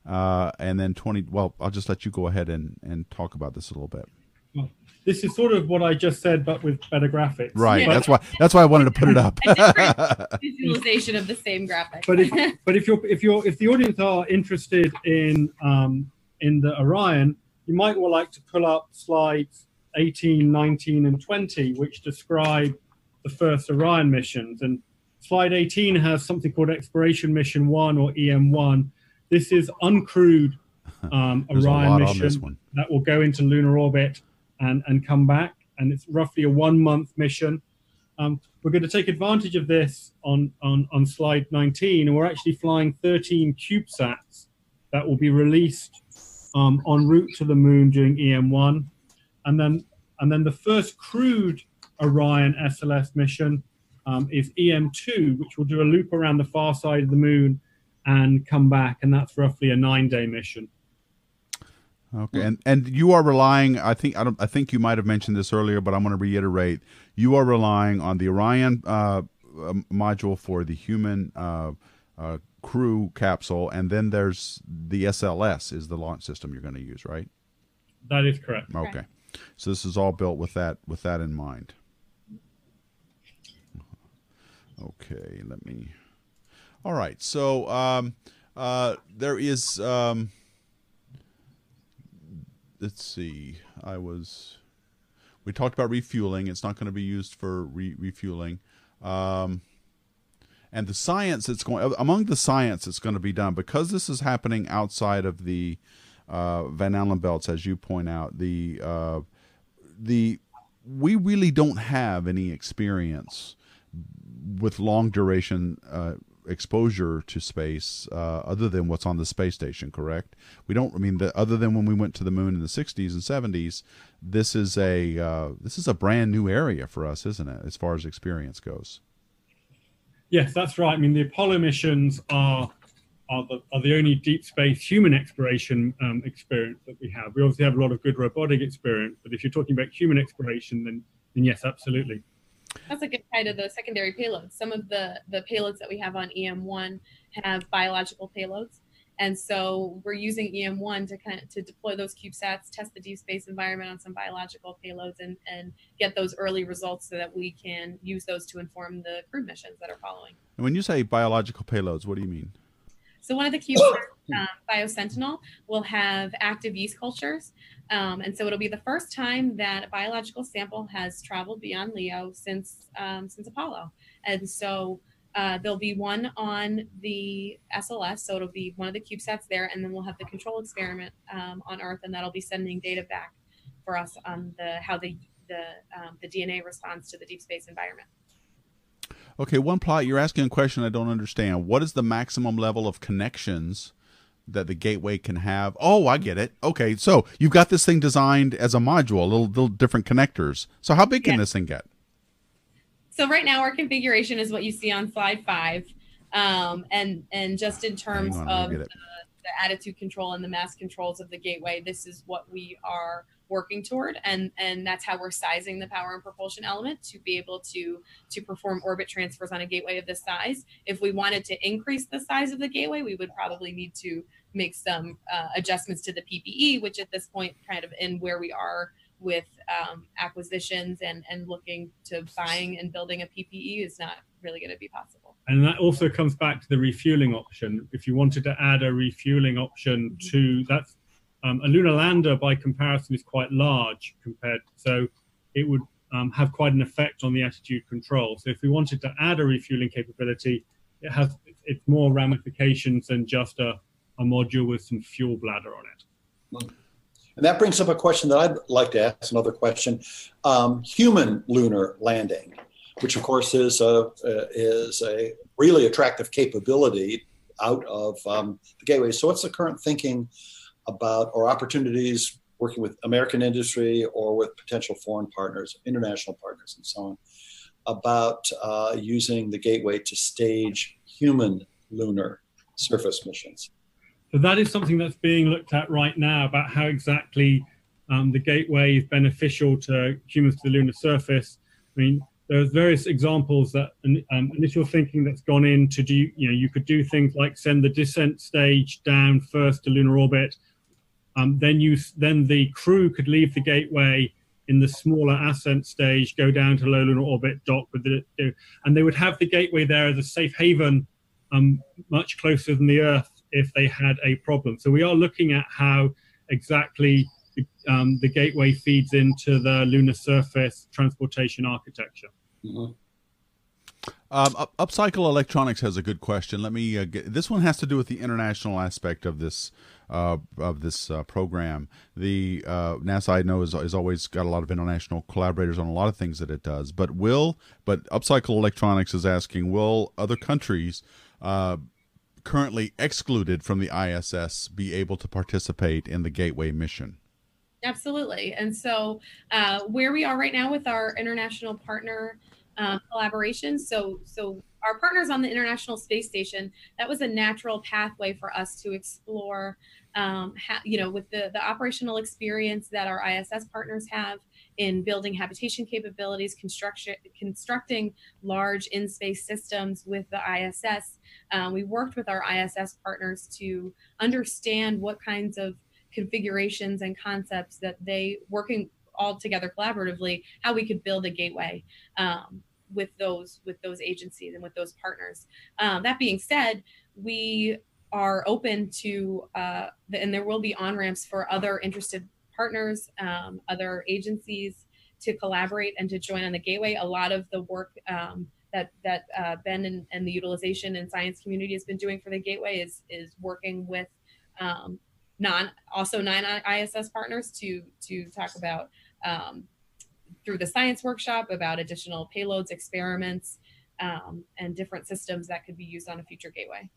uh, and then 20. Well, I'll just let you go ahead and and talk about this a little bit. This is sort of what I just said, but with better graphics. Right. Yeah. That's why. That's why I wanted to put it up. different visualization of the same graphic but if but if you're if you're if the audience are interested in um, in the Orion, you might well like to pull up slides 18, 19, and 20, which describe the first Orion missions. And slide 18 has something called Exploration Mission One or EM1. This is uncrewed um, There's a Orion lot on mission this one. that will go into lunar orbit and, and come back. And it's roughly a one month mission. Um, we're going to take advantage of this on, on, on slide 19, and we're actually flying 13 CubeSats that will be released um, en route to the moon during EM1. And then, and then the first crewed Orion SLS mission um, is EM2, which will do a loop around the far side of the moon and come back. And that's roughly a nine day mission. Okay, and and you are relying. I think I don't. I think you might have mentioned this earlier, but I'm going to reiterate. You are relying on the Orion uh, module for the human uh, uh, crew capsule, and then there's the SLS is the launch system you're going to use, right? That is correct. Okay, so this is all built with that with that in mind. Okay, let me. All right, so um, uh, there is. Um, let's see. I was. We talked about refueling. It's not going to be used for re- refueling. Um, and the science that's going among the science that's going to be done because this is happening outside of the uh, Van Allen belts, as you point out. The uh, the we really don't have any experience with long duration uh, exposure to space uh, other than what's on the space station. Correct? We don't. I mean, the, other than when we went to the moon in the '60s and '70s, this is a uh, this is a brand new area for us, isn't it? As far as experience goes. Yes, that's right. I mean, the Apollo missions are are the, are the only deep space human exploration um, experience that we have. We obviously have a lot of good robotic experience, but if you're talking about human exploration, then, then yes, absolutely. That's a good kind of the secondary payloads. Some of the the payloads that we have on EM1 have biological payloads, and so we're using EM1 to kind of to deploy those CubeSats, test the deep space environment on some biological payloads, and and get those early results so that we can use those to inform the crew missions that are following. And when you say biological payloads, what do you mean? So one of the CubeSats, um, BioSentinel, will have active yeast cultures. Um, and so it'll be the first time that a biological sample has traveled beyond LEO since um, since Apollo. And so uh, there'll be one on the SLS, so it'll be one of the CubeSats there, and then we'll have the control experiment um, on Earth, and that'll be sending data back for us on the how the the, um, the DNA responds to the deep space environment. Okay, one plot. You're asking a question I don't understand. What is the maximum level of connections that the gateway can have? Oh, I get it. Okay, so you've got this thing designed as a module, little little different connectors. So how big can yeah. this thing get? So right now our configuration is what you see on slide five, um, and and just in terms on, of the, the attitude control and the mass controls of the gateway, this is what we are working toward and and that's how we're sizing the power and propulsion element to be able to to perform orbit transfers on a gateway of this size if we wanted to increase the size of the gateway we would probably need to make some uh, adjustments to the ppe which at this point kind of in where we are with um, acquisitions and and looking to buying and building a ppe is not really going to be possible. And that also comes back to the refueling option. If you wanted to add a refueling option to that's um, a lunar lander, by comparison, is quite large compared, so it would um, have quite an effect on the attitude control. So if we wanted to add a refueling capability, it has it's more ramifications than just a, a module with some fuel bladder on it. And that brings up a question that I'd like to ask. Another question: um, human lunar landing, which of course is a uh, is a really attractive capability out of um, the gateway. So, what's the current thinking? about or opportunities working with American industry or with potential foreign partners, international partners, and so on, about uh, using the gateway to stage human lunar surface missions. So that is something that's being looked at right now about how exactly um, the gateway is beneficial to humans to the lunar surface. I mean, there's various examples that um, initial thinking that's gone into do you know you could do things like send the descent stage down first to lunar orbit um, then you then the crew could leave the gateway in the smaller ascent stage, go down to low lunar orbit, dock with the, and they would have the gateway there as a safe haven, um, much closer than the Earth if they had a problem. So we are looking at how exactly the, um, the gateway feeds into the lunar surface transportation architecture. Mm-hmm. Um, Upcycle Electronics has a good question. Let me. Uh, get, this one has to do with the international aspect of this uh, of this uh, program. The uh, NASA, I know, is, is always got a lot of international collaborators on a lot of things that it does. But will, but Upcycle Electronics is asking, will other countries uh, currently excluded from the ISS be able to participate in the Gateway mission? Absolutely. And so, uh, where we are right now with our international partner um, collaboration, so so our partners on the International Space Station, that was a natural pathway for us to explore um, ha- you know, with the, the operational experience that our ISS partners have in building habitation capabilities, construction, constructing large in-space systems with the ISS, um, we worked with our ISS partners to understand what kinds of configurations and concepts that they working all together collaboratively, how we could build a gateway um, with those with those agencies and with those partners. Um, that being said, we are open to, uh, and there will be on ramps for other interested partners, um, other agencies to collaborate and to join on the gateway. A lot of the work um, that that uh, Ben and, and the utilization and science community has been doing for the Gateway is is working with um, non also non ISS partners to to talk about um, through the science workshop about additional payloads, experiments, um, and different systems that could be used on a future gateway.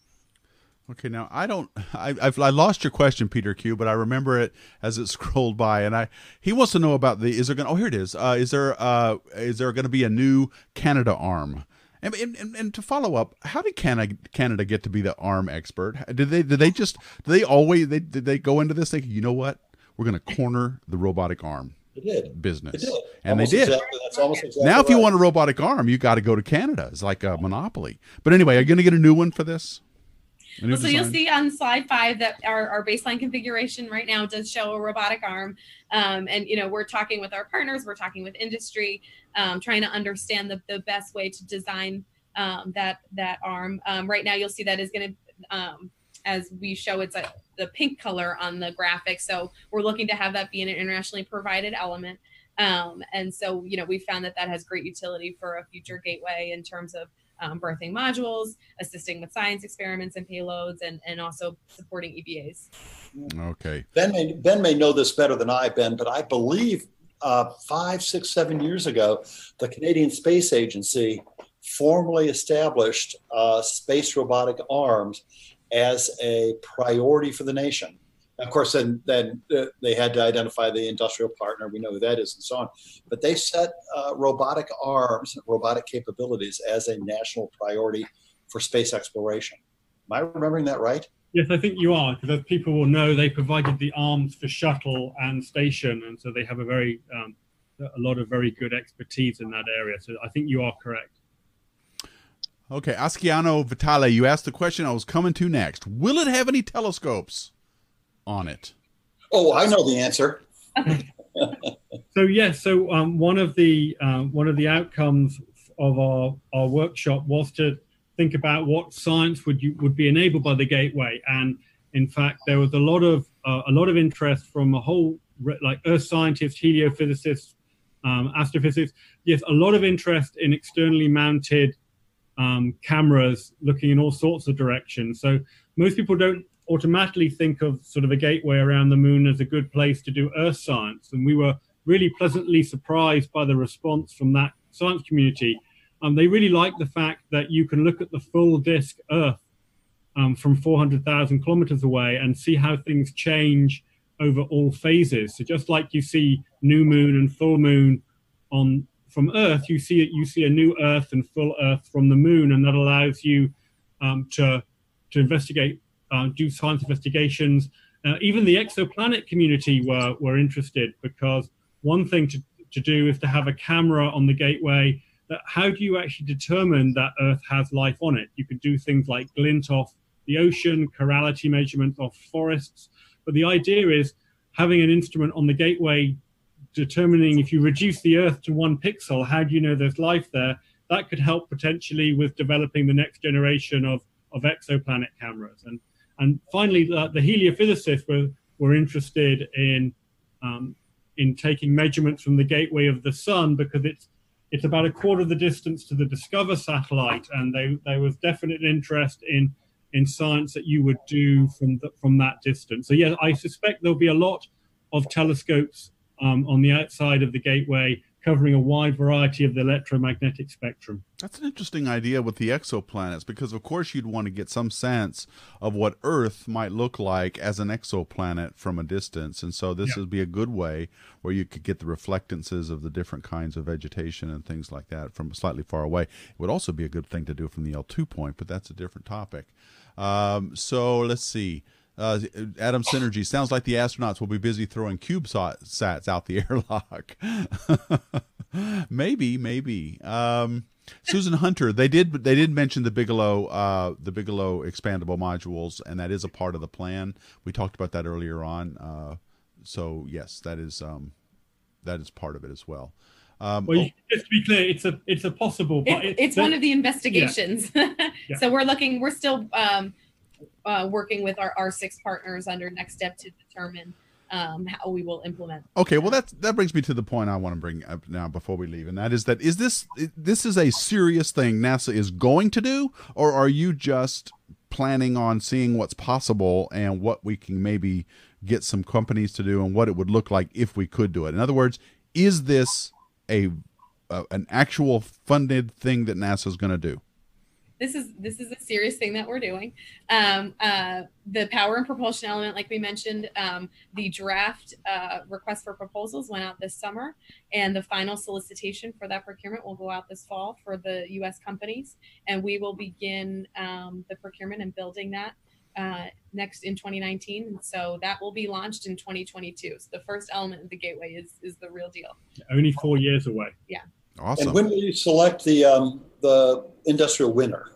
Okay, now I don't. I, I've I lost your question, Peter Q, but I remember it as it scrolled by, and I he wants to know about the. Is there going? Oh, here it is. Uh, is there? Uh, is there going to be a new Canadarm? And, and, and to follow up, how did Canada Canada get to be the arm expert? Did they did they just did they always they did they go into this thinking you know what we're going to corner the robotic arm business, did. and Almost they did. Exactly, that's almost exactly now, if you right. want a robotic arm, you got to go to Canada. It's like a monopoly. But anyway, are you going to get a new one for this? Well, so you'll see on slide five that our, our baseline configuration right now does show a robotic arm. Um, and, you know, we're talking with our partners, we're talking with industry, um, trying to understand the, the best way to design um, that that arm. Um, right now, you'll see that is going to, um, as we show, it's a, the pink color on the graphic. So we're looking to have that be an internationally provided element. Um, and so, you know, we found that that has great utility for a future gateway in terms of um, berthing modules, assisting with science experiments and payloads, and, and also supporting E EVAs. Okay. Ben may, ben may know this better than I, Ben, but I believe uh, five, six, seven years ago, the Canadian Space Agency formally established uh, space robotic arms as a priority for the nation. Of course, then then uh, they had to identify the industrial partner. We know who that is, and so on. But they set uh, robotic arms, robotic capabilities, as a national priority for space exploration. Am I remembering that right? Yes, I think you are, because as people will know, they provided the arms for shuttle and station, and so they have a very um, a lot of very good expertise in that area. So I think you are correct. Okay. Asciano Vitale, you asked the question I was coming to next. Will it have any telescopes on it? Oh, I know the answer. So yes, so um, one of the um, one of the outcomes of our our workshop was to think about what science would you would be enabled by the gateway, and in fact, there was a lot of uh, a lot of interest from a whole re- like earth scientists, heliophysicists, um, astrophysicists. Yes, a lot of interest in externally mounted um, cameras looking in all sorts of directions. So most people don't automatically think of sort of a gateway around the moon as a good place to do earth science. And we were really pleasantly surprised by the response from that science community. Um, they really like the fact that you can look at the full disk Earth um, from 400,000 kilometers away and see how things change over all phases. So just like you see new moon and full moon on from Earth, you see. You see a new Earth and full Earth from the moon, and that allows you um, to to investigate, uh, do science investigations. Uh, even the exoplanet community were were interested because one thing to, to do is to have a camera on the gateway. That how do you actually determine that Earth has life on it? You could do things like glint off the ocean, chirality measurements of forests. But the idea is having an instrument on the gateway determining if you reduce the Earth to one pixel, how do you know there's life there? That could help potentially with developing the next generation of, of exoplanet cameras. And and finally, the, the heliophysicists were, were interested in um, in taking measurements from the gateway of the sun because it's it's about a quarter of the distance to the DSCOVR satellite, and they, there was definite interest in in science that you would do from the, from that distance. So yeah, I suspect there'll be a lot of telescopes um, on the outside of the gateway covering a wide variety of the electromagnetic spectrum. That's an interesting idea with the exoplanets because, of course, you'd want to get some sense of what Earth might look like as an exoplanet from a distance. And so, this Yeah. would be a good way where you could get the reflectances of the different kinds of vegetation and things like that from slightly far away. It would also be a good thing to do from the L2 point, but that's a different topic. Um, so, let's see. Uh, Adam Synergy sounds like the astronauts will be busy throwing CubeSats out the airlock. maybe, maybe. Um, Susan Hunter, they did they did mention the Bigelow uh, the Bigelow expandable modules, and that is a part of the plan. We talked about that earlier on. Uh, so yes, that is um, that is part of it as well. Um, Well, oh, just to be clear, it's a it's a possible. But It, it's one of the investigations. Yeah. So we're looking, we're still um, uh, working with our R6 partners under NextSTEP to determine um, how we will implement. Okay, well that that brings me to the point I want to bring up now before we leave, and that is that is this this is a serious thing NASA is going to do, or are you just planning on seeing what's possible and what we can maybe get some companies to do and what it would look like if we could do it? In other words, is this a, a an actual funded thing that NASA is going to do? This is this is a serious thing that we're doing. Um, uh, the power and propulsion element, like we mentioned, um, the draft uh, request for proposals went out this summer, and the final solicitation for that procurement will go out this fall for the U.S. companies, and we will begin um, the procurement and building that uh, next in 2019. And so that will be launched in 2022. So the first element of the gateway is is the real deal. Only four years away. Yeah. Awesome. And when will you select the um, the industrial winner?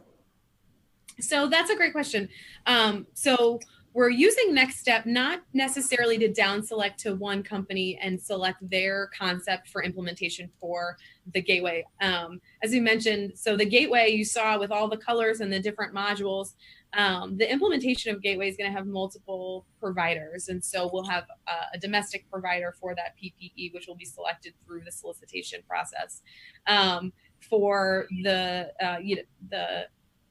So that's a great question. Um, so we're using NextSTEP not necessarily to down select to one company and select their concept for implementation for the gateway. Um, as you mentioned, so the gateway you saw with all the colors and the different modules, um, the implementation of gateway is going to have multiple providers. And so we'll have a, a, domestic provider for that PPE, which will be selected through the solicitation process. Um, for the uh, you know, the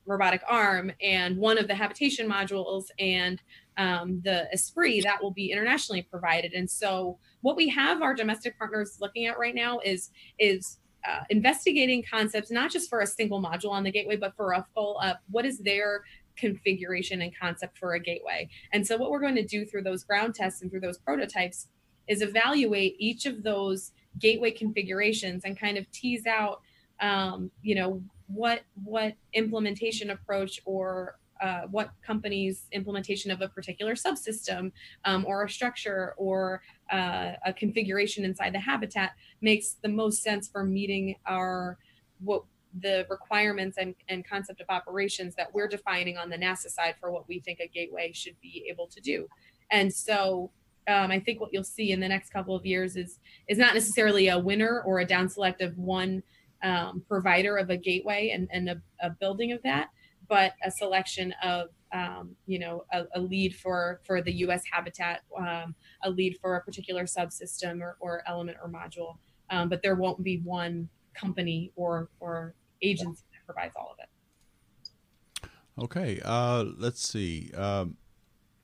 robotic arm and one of the habitation modules and um, the ESPRIT that will be internationally provided. And so what we have our domestic partners looking at right now is is uh, investigating concepts not just for a single module on the gateway, but for a full up. What is their configuration and concept for a gateway? And so what we're going to do through those ground tests and through those prototypes is evaluate each of those gateway configurations and kind of tease out um, you know what what implementation approach or uh, what company's implementation of a particular subsystem um, or a structure or uh, a configuration inside the habitat makes the most sense for meeting our what the requirements and, and concept of operations that we're defining on the NASA side for what we think a gateway should be able to do. And so um, I think what you'll see in the next couple of years is is not necessarily a winner or a down select of one um, provider of a gateway and, and a, a, building of that, but a selection of um, you know a, a, lead for for the U.S. habitat, um, a lead for a particular subsystem or, or element or module. Um, but there won't be one company or or agency that provides all of it. Okay, uh, let's see. Um,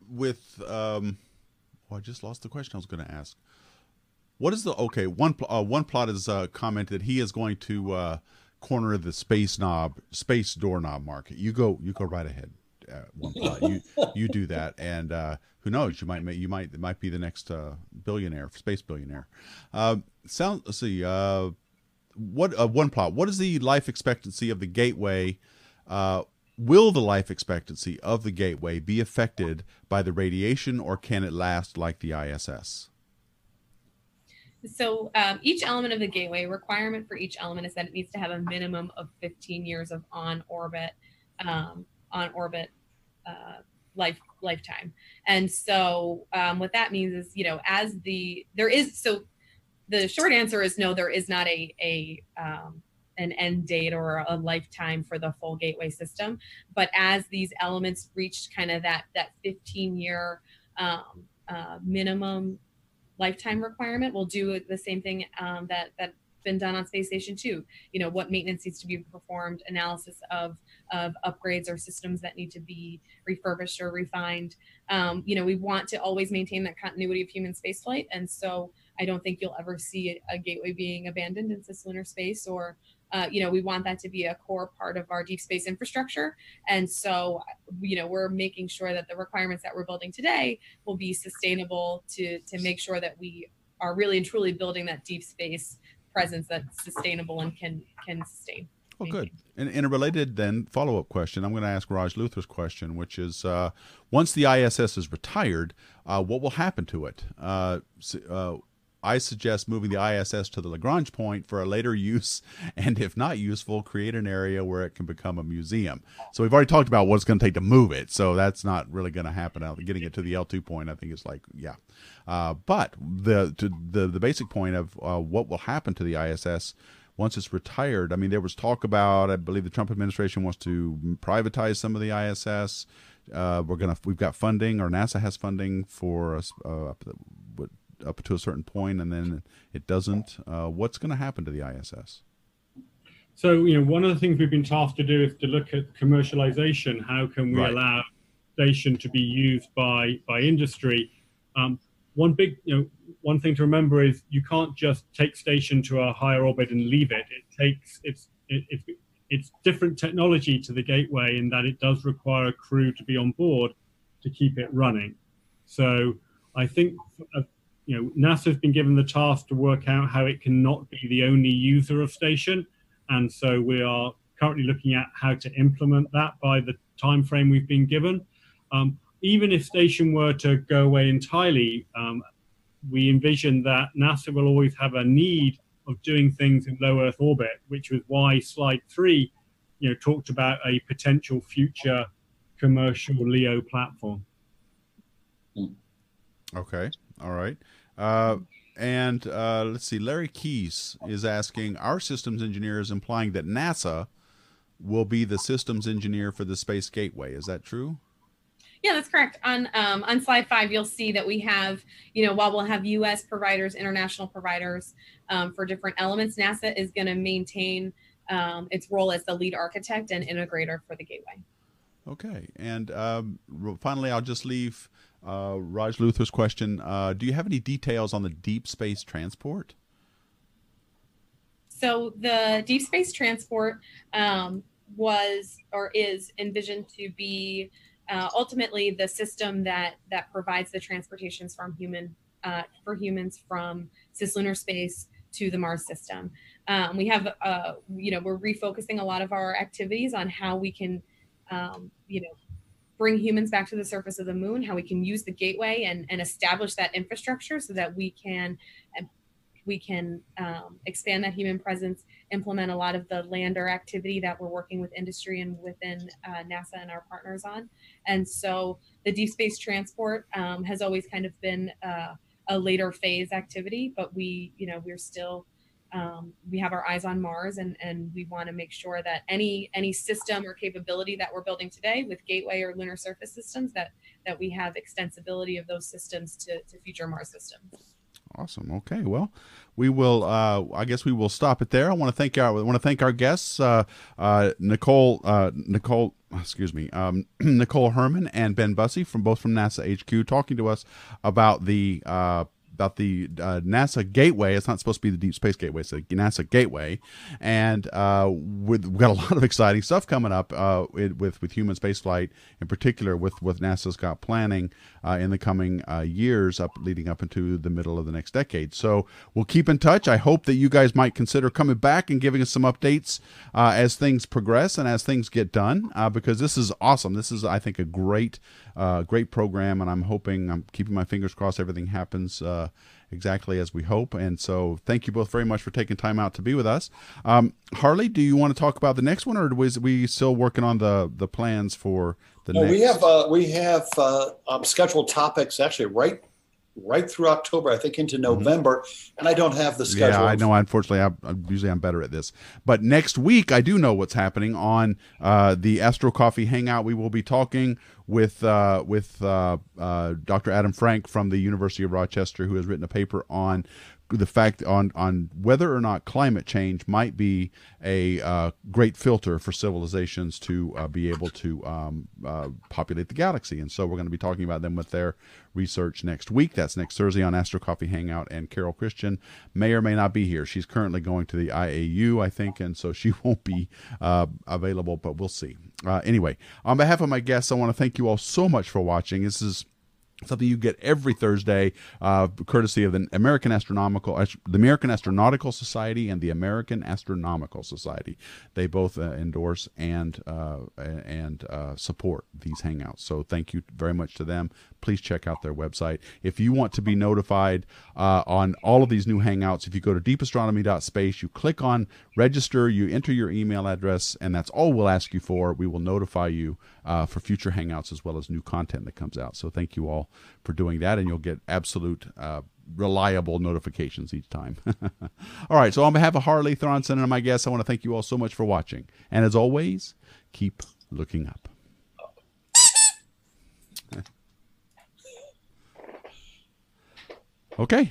with um, well, I just lost the question I was going to ask. What is the okay? One uh, one plot is uh, commented he is going to uh, corner the space knob, space doorknob market. You go, you go right ahead. Uh, one plot, you you do that, and uh, who knows? You might you might might be the next uh, billionaire, space billionaire. Uh, sound. Let's see. Uh, what uh, one plot? What is the life expectancy of the gateway? Uh, will the life expectancy of the gateway be affected by the radiation, or can it last like the ISS? So um, each element of the gateway requirement for each element is that it needs to have a minimum of 15 years of on orbit um, on orbit uh, life lifetime. And so um, what that means is, you know, as the there is so the short answer is no, there is not a a um, an end date or a lifetime for the full gateway system. But as these elements reached kind of that that 15 year um, uh, minimum lifetime requirement. We'll do the same thing um, that that been done on space station 2 you know what maintenance needs to be performed analysis of of upgrades or systems that need to be refurbished or refined um, you know we want to always maintain that continuity of human spaceflight and so i don't think you'll ever see a, a gateway being abandoned in cislunar space or uh, you know, we want that to be a core part of our deep space infrastructure. And so, you know, we're making sure that the requirements that we're building today will be sustainable to to make sure that we are really and truly building that deep space presence that's sustainable and can can sustain. Well, good. And, and a related then follow up question, I'm going to ask Raj Luther's question, which is uh, once the ISS is retired, uh, what will happen to it? Uh, uh I suggest moving the ISS to the Lagrange point for a later use, and if not useful, create an area where it can become a museum. So we've already talked about what it's going to take to move it, so that's not really going to happen. Getting it to the L2 point, I think is like yeah, uh, but the the the basic point of uh, what will happen to the ISS once it's retired. I mean, there was talk about I believe the Trump administration wants to privatize some of the ISS. Uh, we're gonna we've got funding, or NASA has funding for us uh, up to a certain point, and then it doesn't. Uh, what's going to happen to the ISS? So, you know, one of the things we've been tasked to do is to look at commercialization. How can we Right. allow station to be used by by industry? Um, one big, you know, one thing to remember is you can't just take station to a higher orbit and leave it. It takes it's it, it, it's different technology to the gateway in that it does require a crew to be on board to keep it running. So I think uh, you know NASA's been given the task to work out how it cannot be the only user of station, and so we are currently looking at how to implement that by the time frame we've been given. Um, even if station were to go away entirely, um, we envision that NASA will always have a need of doing things in low Earth orbit, which was why slide three, you know, talked about a potential future commercial LEO platform. Okay. All right. Uh, and uh, let's see. Larry Keys is asking Our systems engineer is implying that NASA will be the systems engineer for the Space Gateway. Is that true? Yeah, that's correct. On um, on slide five, you'll see that we have, you know, while we'll have U.S. providers, international providers um, for different elements, NASA is going to maintain um, its role as the lead architect and integrator for the gateway. Okay. And um, finally, I'll just leave uh, Raj Luther's question. Uh, do you have any details on the deep space transport? So the deep space transport um, was or is envisioned to be uh, ultimately the system that that provides the transportations from human uh, for humans from cislunar space to the Mars system. Um, we have, uh, you know, we're refocusing a lot of our activities on how we can, um, you know, bring humans back to the surface of the moon, how we can use the gateway and, and establish that infrastructure so that we can we can um, expand that human presence, implement a lot of the lander activity that we're working with industry and within uh, NASA and our partners on. And so the deep space transport um, has always kind of been uh, a later phase activity, but we, you know, we're still um, we have our eyes on Mars, and and we want to make sure that any any system or capability that we're building today with Gateway or lunar surface systems that that we have extensibility of those systems to, to future Mars systems. Awesome. Okay. Well, we will. Uh, I guess we will stop it there. I want to thank our. I want to thank our guests, uh, uh, Nicole. Uh, Nicole. Excuse me, um, Nicole Herrmann and Ben Bussey from both from NASA HQ, talking to us about the uh, about the uh, NASA Gateway. It's not supposed to be the Deep Space Gateway; it's the NASA Gateway, and uh, with, we've got a lot of exciting stuff coming up uh, it, with with human spaceflight, in particular with what NASA's got planning uh, in the coming uh, years, up leading up into the middle of the next decade. So we'll keep in touch. I hope that you guys might consider coming back and giving us some updates uh, as things progress and as things get done, because this is awesome. This is, I think, a great, great program, and I'm hoping, I'm keeping my fingers crossed, everything happens uh, exactly as we hope. And so, thank you both very much for taking time out to be with us. Um, Harley, do you want to talk about the next one, or was we still working on the the plans for the No, next? we have uh, we have uh, um, scheduled topics actually right right through October, I think into November, and I don't have the schedule. Mm-hmm. Yeah, I know. Unfortunately, I, I usually I'm better at this. But next week, I do know what's happening on uh, the Astro Coffee Hangout. We will be talking with uh, with uh, uh, Dr. Adam Frank from the University of Rochester, who has written a paper on the fact on on whether or not climate change might be a uh, great filter for civilizations to uh, be able to um, uh, populate the galaxy. And so we're going to be talking about them with their research next week. That's next Thursday on Astro Coffee Hangout. And Carol Christian may or may not be here. She's currently going to the IAU, I think, and so she won't be uh, available, but we'll see. Uh, anyway, on behalf of my guests, I want to thank you all so much for watching. This is something you get every Thursday, uh, courtesy of the American Astronomical, the American Astronautical Society and the American Astronomical Society. They both uh, endorse and uh, and uh, support these hangouts. So thank you very much to them. Please check out their website if you want to be notified uh, on all of these new hangouts. If you go to deepastronomy.space, you click on register, you enter your email address, and that's all we'll ask you for. We will notify you uh, for future hangouts as well as new content that comes out. So thank you all for doing that, and you'll get absolute. Uh, reliable notifications each time. all right, so on behalf of Harley Thronson and my guests, I want to thank you all so much for watching. And as always, keep looking up. Okay,